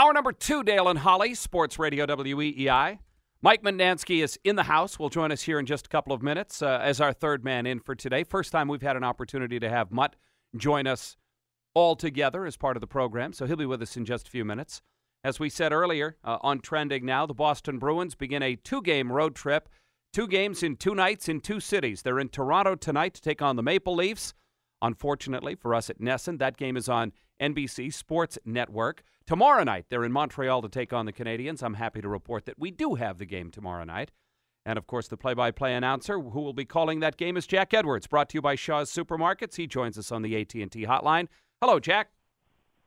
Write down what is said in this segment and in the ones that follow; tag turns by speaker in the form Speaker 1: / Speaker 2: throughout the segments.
Speaker 1: Hour number two, Dale and Holly, Sports Radio WEEI. Mike Mutnansky is in the house. Will join us here in just a couple of minutes uh, as our third man in for today. First time we've had an opportunity to have Mutt join us all together as part of the program, so he'll be with us in just a few minutes. As we said earlier, uh, on trending now, the Boston Bruins begin a two game road trip. Two games in two nights in two cities. They're in Toronto tonight to take on the Maple Leafs. Unfortunately for us at NESN, that game is on NBC Sports Network. Tomorrow night, they're in Montreal to take on the Canadiens. I'm happy to report that we do have the game tomorrow night. And of course, the play by play announcer who will be calling that game is Jack Edwards, brought to you by Shaw's Supermarkets. He joins us on the AT&T hotline. Hello, Jack.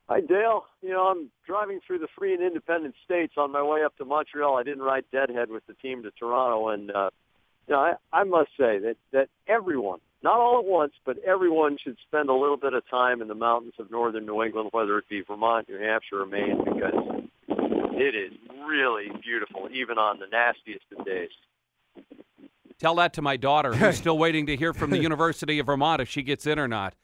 Speaker 2: Hi, Dale. You know, I'm driving through the free and independent states on my way up to Montreal. I didn't ride deadhead with the team to Toronto, and uh, you know, I, I must say that that everyone, not all at once, but everyone should spend a little bit of time in the mountains of northern New England, whether it be Vermont, New Hampshire, or Maine, because it is really beautiful, even on the nastiest of days.
Speaker 1: Tell that to my daughter, who's still waiting to hear from the University of Vermont if she gets in or not.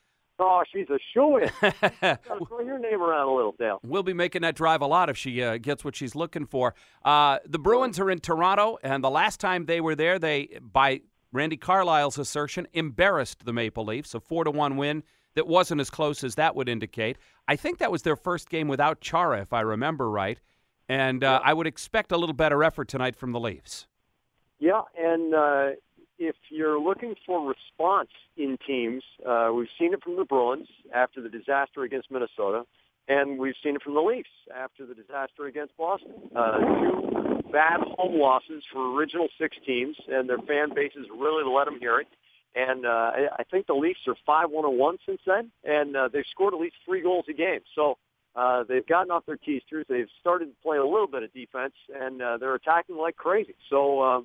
Speaker 2: Oh, she's a shoo-in. Throw your name around a little, Dale.
Speaker 1: We'll be making that drive a lot if she uh, gets what she's looking for. Uh, the Bruins are in Toronto, and the last time they were there, they, by Randy Carlyle's assertion, embarrassed the Maple Leafs. A four to one win that wasn't as close as that would indicate. I think that was their first game without Chara, if I remember right. And uh. I would expect a little better effort tonight from the Leafs.
Speaker 2: Yeah, and uh, if you're looking for response in teams, uh, we've seen it from the Bruins after the disaster against Minnesota, and we've seen it from the Leafs after the disaster against Boston. Uh, two bad home losses for original six teams, and their fan bases really let them hear it. And uh, I, think the Leafs are 5-1-1 since then, and uh, they've scored at least three goals a game. So uh, they've gotten off their through. They've started playing a little bit of defense, and uh, they're attacking like crazy. So. Uh,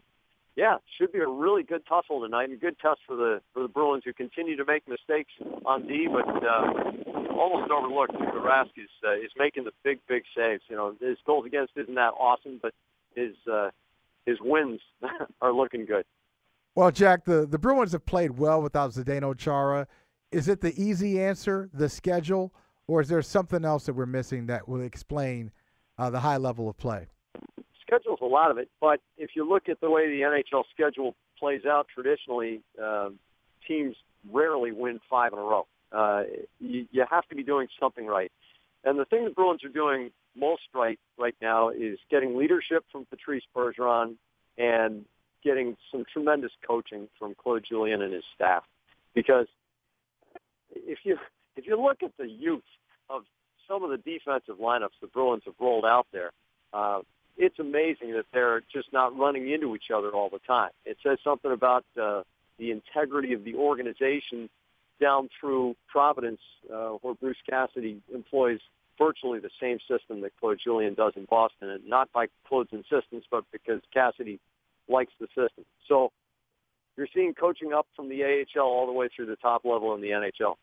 Speaker 2: yeah, should be a really good tussle tonight, and a good test for the for the Bruins, who continue to make mistakes on D, but uh, almost overlooked. Rask is uh, is making the big big saves. You know, his goals against isn't that awesome, but his uh, his wins are looking good.
Speaker 3: Well, Jack, the the Bruins have played well without Zdeno Chara. Is it the easy answer, the schedule, or is there something else that we're missing that will explain uh, the high level of play?
Speaker 2: A lot of it, but if you look at the way the NHL schedule plays out traditionally, um, teams rarely win five in a row. Uh, you, you have to be doing something right. And the thing the Bruins are doing most right right now is getting leadership from Patrice Bergeron and getting some tremendous coaching from Claude Julien and his staff. Because if you if you look at the youth of some of the defensive lineups the Bruins have rolled out there, uh, it's amazing that they're just not running into each other all the time. It says something about uh, the integrity of the organization down through Providence, uh, where Bruce Cassidy employs virtually the same system that Claude Julien does in Boston, and not by Claude's insistence, but because Cassidy likes the system. So you're seeing coaching up from the AHL all the way through the top level in the NHL.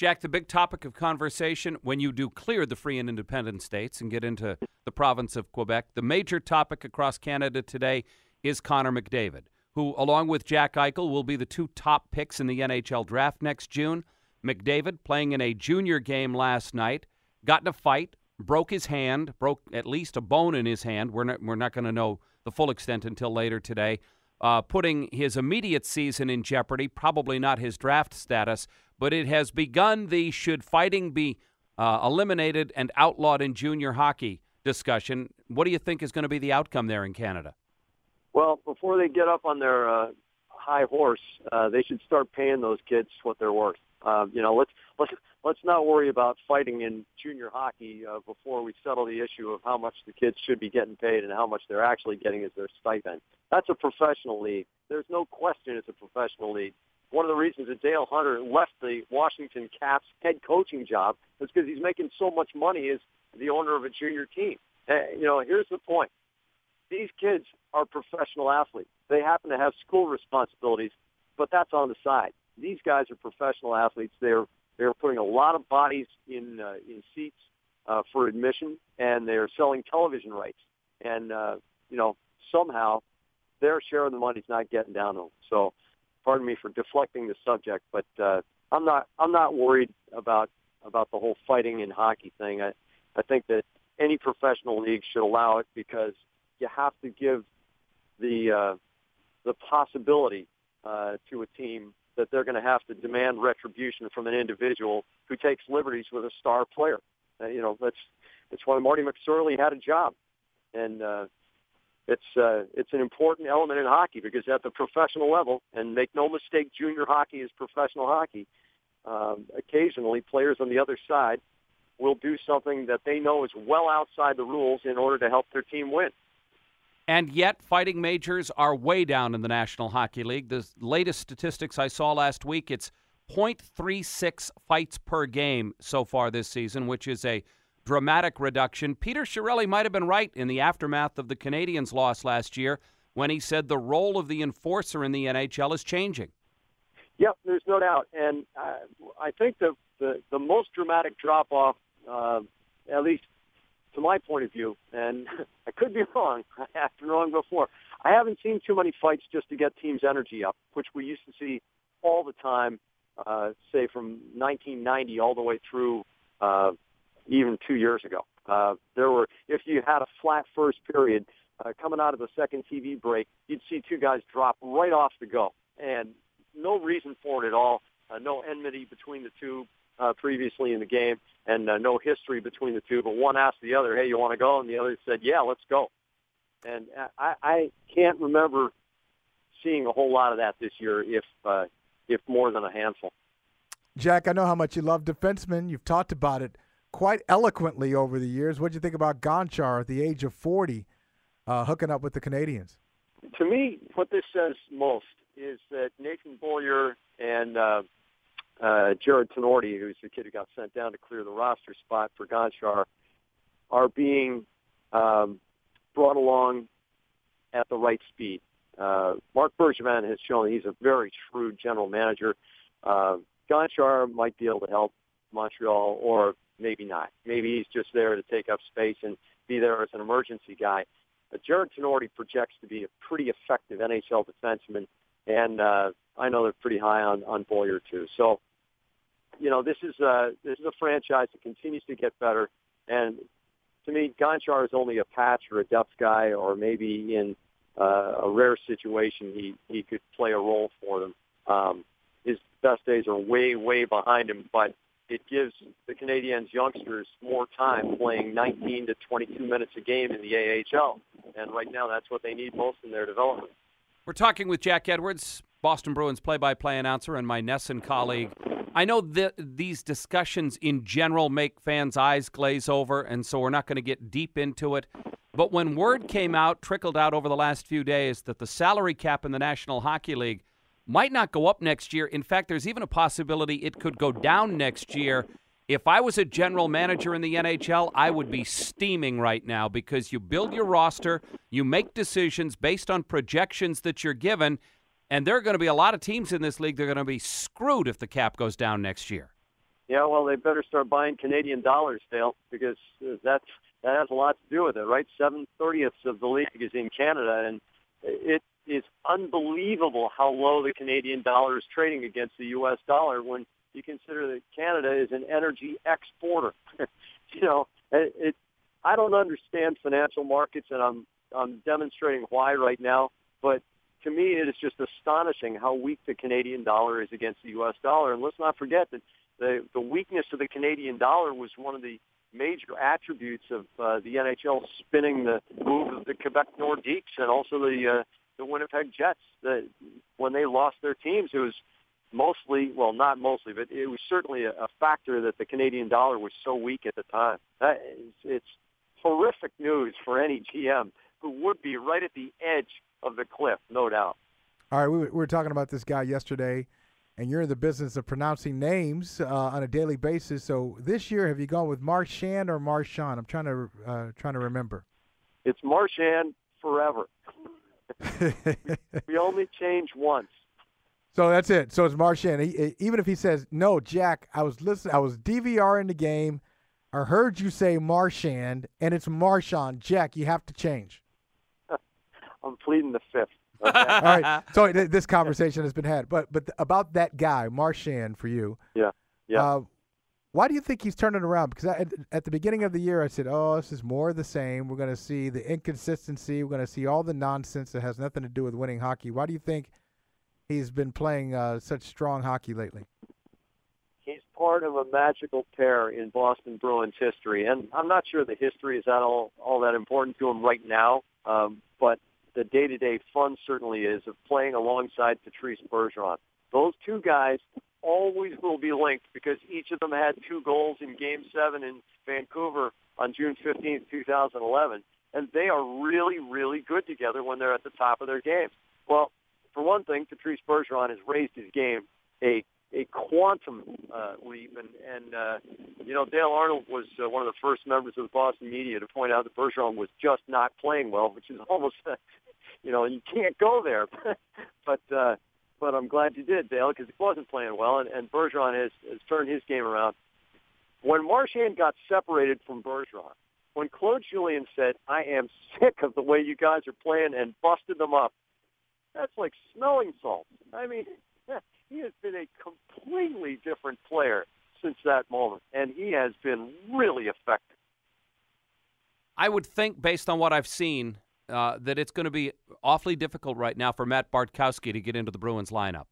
Speaker 1: Jack, the big topic of conversation when you do clear the free and independent states and get into the province of Quebec, the major topic across Canada today is Connor McDavid, who, along with Jack Eichel, will be the two top picks in the NHL draft next June. McDavid, playing in a junior game last night, got in a fight, broke his hand, broke at least a bone in his hand. We're not, we're not going to know the full extent until later today. Uh, putting his immediate season in jeopardy, probably not his draft status, but it has begun the should fighting be uh, eliminated and outlawed in junior hockey discussion. What do you think is going to be the outcome there in Canada?
Speaker 2: Well, before they get up on their uh, high horse, uh, they should start paying those kids what they're worth. Uh, you know, let's let's let's not worry about fighting in junior hockey uh, before we settle the issue of how much the kids should be getting paid and how much they're actually getting as their stipend. That's a professional league. There's no question it's a professional league one of the reasons that Dale Hunter left the Washington Caps head coaching job is because he's making so much money as the owner of a junior team. Uh, you know, here's the point. These kids are professional athletes. They happen to have school responsibilities, but that's on the side. These guys are professional athletes. They're they're putting a lot of bodies in uh, in seats uh, for admission, and they're selling television rights. And uh, you know, somehow their share of the money's not getting down to them. So pardon me for deflecting the subject, but uh, I'm not I'm not worried about about the whole fighting in hockey thing. I, I think that any professional league should allow it because you have to give the uh, the possibility uh, to a team that they're going to have to demand retribution from an individual who takes liberties with a star player. Uh, you know, that's that's why Marty McSorley had a job, and uh, it's uh, it's an important element in hockey because at the professional level, and make no mistake, junior hockey is professional hockey. Um, occasionally, players on the other side will do something that they know is well outside the rules in order to help their team win.
Speaker 1: And yet, fighting majors are way down in the National Hockey League. The latest statistics I saw last week, it's 0.36 fights per game so far this season, which is a dramatic reduction. Peter Chiarelli might have been right in the aftermath of the Canadiens' loss last year when he said the role of the enforcer in the NHL is changing.
Speaker 2: Yep, there's no doubt. And uh, I think the, the, the most dramatic drop off, uh, at least to my point of view, and I could be wrong. I have been wrong before. I haven't seen too many fights just to get teams' energy up, which we used to see all the time, uh, say from 1990 all the way through uh, even two years ago. Uh, there were, if you had a flat first period uh, coming out of the second TV break, you'd see two guys drop right off the go, and no reason for it at all. Uh, no enmity between the two uh, previously in the game, and uh, no history between the two. But one asked the other, "Hey, you want to go?" And the other said, "Yeah, let's go." And I, I can't remember seeing a whole lot of that this year, if uh, if more than a handful.
Speaker 3: Jack, I know how much you love defensemen. You've talked about it quite eloquently over the years. What do you think about Gonchar at the age of 40 uh, hooking up with the Canadiens?
Speaker 2: To me, what this says most is that Nathan Beaulieu and uh, Jarred Tinordi, who's the kid who got sent down to clear the roster spot for Gonchar, are being um, brought along at the right speed. Uh, Marc Bergevin has shown he's a very shrewd general manager. Uh, Gonchar might be able to help Montreal, or maybe not. Maybe he's just there to take up space and be there as an emergency guy. But Jarred Tinordi projects to be a pretty effective NHL defenseman, and uh, I know they're pretty high on on Beaulieu too. So you know, this is a this is a franchise that continues to get better. And to me, Gonchar is only a patch or a depth guy, or maybe in uh, a rare situation he he could play a role for them. Um, his best days are way way behind him, but it gives the Canadiens youngsters more time playing 19 to 22 minutes a game in the AHL, and right now that's what they need most in their development.
Speaker 1: We're talking with Jack Edwards, Boston Bruins play-by-play announcer, and my NESN colleague I know that these discussions in general make fans' eyes glaze over, and so we're not going to get deep into it. But when word came out, trickled out over the last few days, that the salary cap in the National Hockey League might not go up next year. In fact, there's even a possibility it could go down next year. If I was a general manager in the NHL, I would be steaming right now because you build your roster, you make decisions based on projections that you're given, and there are going to be a lot of teams in this league they are going to be screwed if the cap goes down next year.
Speaker 2: Yeah, well, they better start buying Canadian dollars, Dale, because uh, that's that has a lot to do with it, right? Seven thirtieths of the league is in Canada, and it is unbelievable how low the Canadian dollar is trading against the U.S. dollar when you consider that Canada is an energy exporter. you know, it, it. I don't understand financial markets, and I'm I'm demonstrating why right now. But to me, it is just astonishing how weak the Canadian dollar is against the U.S. dollar. And let's not forget that the, the weakness of the Canadian dollar was one of the major attributes of uh, the NHL spinning the move of the Quebec Nordiques and also the uh, the Winnipeg Jets. The, when they lost their teams, it was mostly, well, not mostly, but it was certainly a, a factor that the Canadian dollar was so weak at the time. That is, it's horrific news for any GM who would be right at the edge of the cliff, no doubt.
Speaker 3: All right, we were talking about this guy yesterday, and you're in the business of pronouncing names uh, on a daily basis. So this year, have you gone with Marchand or Marchand? I'm trying to uh, trying to remember.
Speaker 2: It's Marchand forever. we only change once.
Speaker 3: So that's it. So it's Marchand. He, even if he says no, Jack, I was listening. I was DVR in the game. I heard you say Marchand, and it's Marchand. Jack, you have to change.
Speaker 2: I'm pleading the fifth. Okay?
Speaker 3: All right. So this conversation has been had, but but about that guy, Marchand, for you.
Speaker 2: Yeah. Yeah. Uh,
Speaker 3: Why do you think he's turning around? Because I, at, at the beginning of the year, I said, "Oh, this is more of the same. We're going to see the inconsistency. We're going to see all the nonsense that has nothing to do with winning hockey." Why do you think he's been playing uh, such strong hockey lately?
Speaker 2: He's part of a magical pair in Boston Bruins history, and I'm not sure the history is that all all that important to him right now. Um, but the day-to-day fun certainly is of playing alongside Patrice Bergeron. Those two guys always will be linked because each of them had two goals in Game 7 in Vancouver on June 15, 2011. And they are really, really good together when they're at the top of their games. Well, for one thing, Patrice Bergeron has raised his game a a quantum uh, leap, and and uh, you know Dale Arnold was uh, one of the first members of the Boston media to point out that Bergeron was just not playing well, which is almost, uh, you know, you can't go there, but uh, but I'm glad you did, Dale, because he wasn't playing well, and, and Bergeron has, has turned his game around. When Marchand got separated from Bergeron, when Claude Julien said, I am sick of the way you guys are playing and busted them up, that's like smelling salts. I mean, he has been a completely different player since that moment, and he has been really effective.
Speaker 1: I would think, based on what I've seen, uh, that it's going to be awfully difficult right now for Matt Bartkowski to get into the Bruins lineup.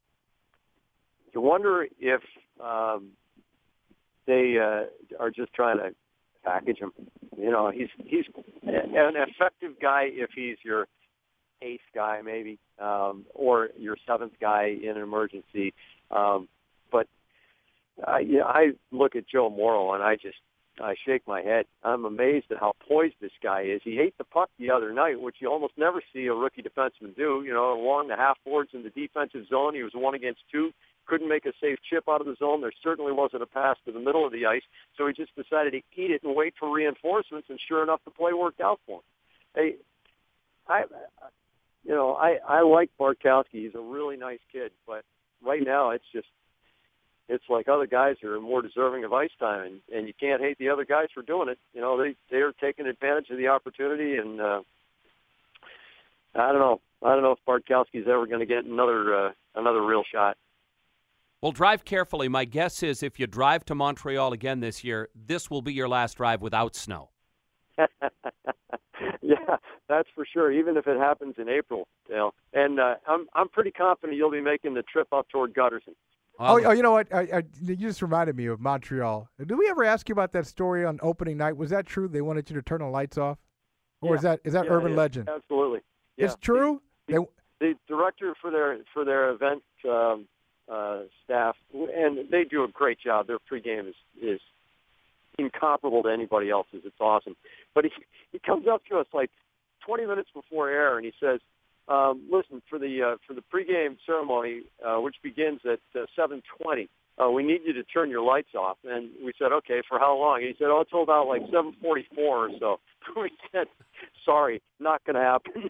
Speaker 2: You wonder if um, they uh, are just trying to package him. You know, he's he's an effective guy if he's your eighth guy, maybe, um, or your seventh guy in an emergency. Um, but I, you know, I look at Joe Morrow and I just I shake my head. I'm amazed at how poised this guy is. He ate the puck the other night, which you almost never see a rookie defenseman do. You know, along the half boards in the defensive zone, he was one against two. Couldn't make a safe chip out of the zone. There certainly wasn't a pass to the middle of the ice, so he just decided to eat it and wait for reinforcements. And sure enough, the play worked out for him. Hey, I, you know, I I like Bartkowski. He's a really nice kid, but right now it's just it's like other guys are more deserving of ice time, and, and you can't hate the other guys for doing it. You know, they they are taking advantage of the opportunity, and uh, I don't know. I don't know if Bartkowski's ever going to get another uh, another real shot.
Speaker 1: Well, drive carefully. My guess is if you drive to Montreal again this year, this will be your last drive without snow.
Speaker 2: yeah, that's for sure. Even if it happens in April, Dale. And uh, I'm I'm pretty confident you'll be making the trip up toward Gutterson.
Speaker 3: Oh, oh, you know what? I, I, you just reminded me of Montreal. Did we ever ask you about that story on opening night? Was that true? They wanted you to turn the lights off, or
Speaker 2: yeah.
Speaker 3: is that is that
Speaker 2: yeah,
Speaker 3: urban
Speaker 2: yeah,
Speaker 3: legend?
Speaker 2: Absolutely. Yeah.
Speaker 3: It's true.
Speaker 2: The, the, the, director for their for their event um, uh, staff, and they do a great job. Their pregame is is incomparable to anybody else's. It's awesome. But he he comes up to us like 20 minutes before air, and he says, um, "Listen, for the uh, for the pregame ceremony, uh, which begins at uh, 7:20, uh, we need you to turn your lights off." And we said, "Okay, for how long?" he said, "Oh, it's about like 7:44 or so." we said, "Sorry, not going to happen."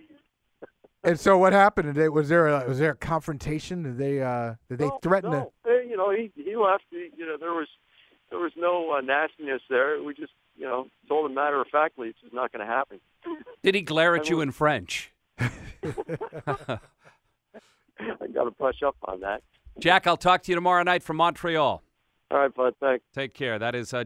Speaker 3: and so, what happened? They, was there a, was there a confrontation? Did they uh, did they
Speaker 2: no,
Speaker 3: threaten?
Speaker 2: No. To... You know, he he left. You know, there was there was no uh, nastiness there. We just you know told him matter of factly, it's just not going to happen.
Speaker 1: Did he glare at you in French?
Speaker 2: I got to brush up on that.
Speaker 1: Jack, I'll talk to you tomorrow night from Montreal.
Speaker 2: All right, bud. Thanks.
Speaker 1: Take care. That is uh,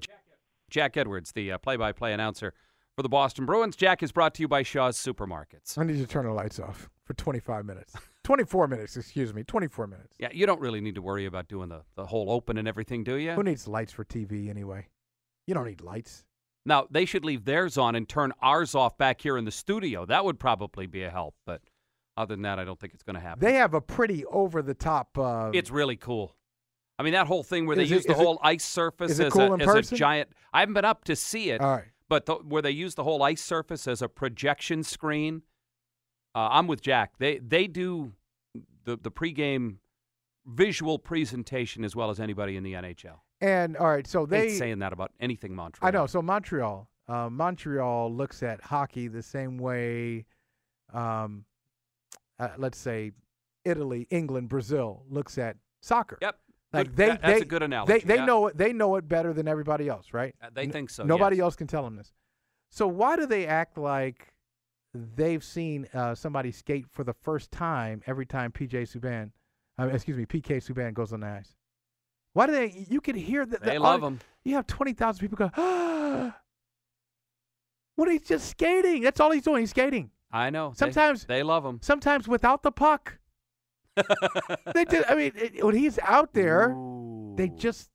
Speaker 1: Jack Edwards, the uh, play-by-play announcer for the Boston Bruins. Jack is brought to you by Shaw's Supermarkets.
Speaker 3: I need you to turn the lights off for 25 minutes. 24 minutes, excuse me. 24 minutes.
Speaker 1: Yeah, you don't really need to worry about doing the, the whole open and everything, do you?
Speaker 3: Who needs lights for TV anyway? You don't need lights.
Speaker 1: Now, they should leave theirs on and turn ours off back here in the studio. That would probably be a help, but other than that, I don't think it's going to happen.
Speaker 3: They have a pretty over the top. Uh,
Speaker 1: it's really cool. I mean, that whole thing where they use
Speaker 3: it-
Speaker 1: the
Speaker 3: is it-
Speaker 1: whole ice surface as,
Speaker 3: cool
Speaker 1: a, as a giant. I haven't been up to see it,
Speaker 3: all right.
Speaker 1: but the, where they use the whole ice surface as a projection screen. Uh, I'm with Jack. They they do the the pregame visual presentation as well as anybody in the NHL.
Speaker 3: And all right, so they.
Speaker 1: saying that about anything Montreal.
Speaker 3: I know. So Montreal, uh, Montreal looks at hockey the same way. Um, uh, let's say Italy, England, Brazil looks at soccer.
Speaker 1: Yep.
Speaker 3: Like
Speaker 1: Good-
Speaker 3: they,
Speaker 1: that- that's
Speaker 3: they,
Speaker 1: a good analogy.
Speaker 3: They they
Speaker 1: yeah.
Speaker 3: know it. They know it better than everybody else, right?
Speaker 1: Uh, They think so.
Speaker 3: Nobody
Speaker 1: yes.
Speaker 3: else can tell them this. So why do they act like they've seen uh, somebody skate for the first time every time PJ Subban, uh, excuse me, PK Subban goes on the ice? Why do they? You can hear that.
Speaker 1: They love him.
Speaker 3: You have twenty thousand people go. Ah, what? He's just skating. That's all he's doing. He's skating.
Speaker 1: I know.
Speaker 3: Sometimes-
Speaker 1: they, love him.
Speaker 3: Sometimes without the puck. they did. I mean, it, when he's out there, they just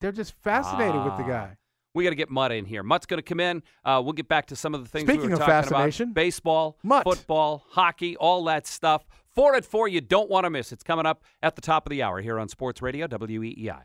Speaker 3: they're just fascinated with the
Speaker 1: Ah.
Speaker 3: guy.
Speaker 1: We got to get Mutt in here. Mutt's going to come in. Uh, we'll get back to some of the things we
Speaker 3: Speaking
Speaker 1: were
Speaker 3: of
Speaker 1: talking
Speaker 3: fascination,
Speaker 1: about: baseball,
Speaker 3: Mutt.
Speaker 1: football, hockey, all that stuff. Four at four, you don't want to miss. It's coming up at the top of the hour here on Sports Radio E WEEI.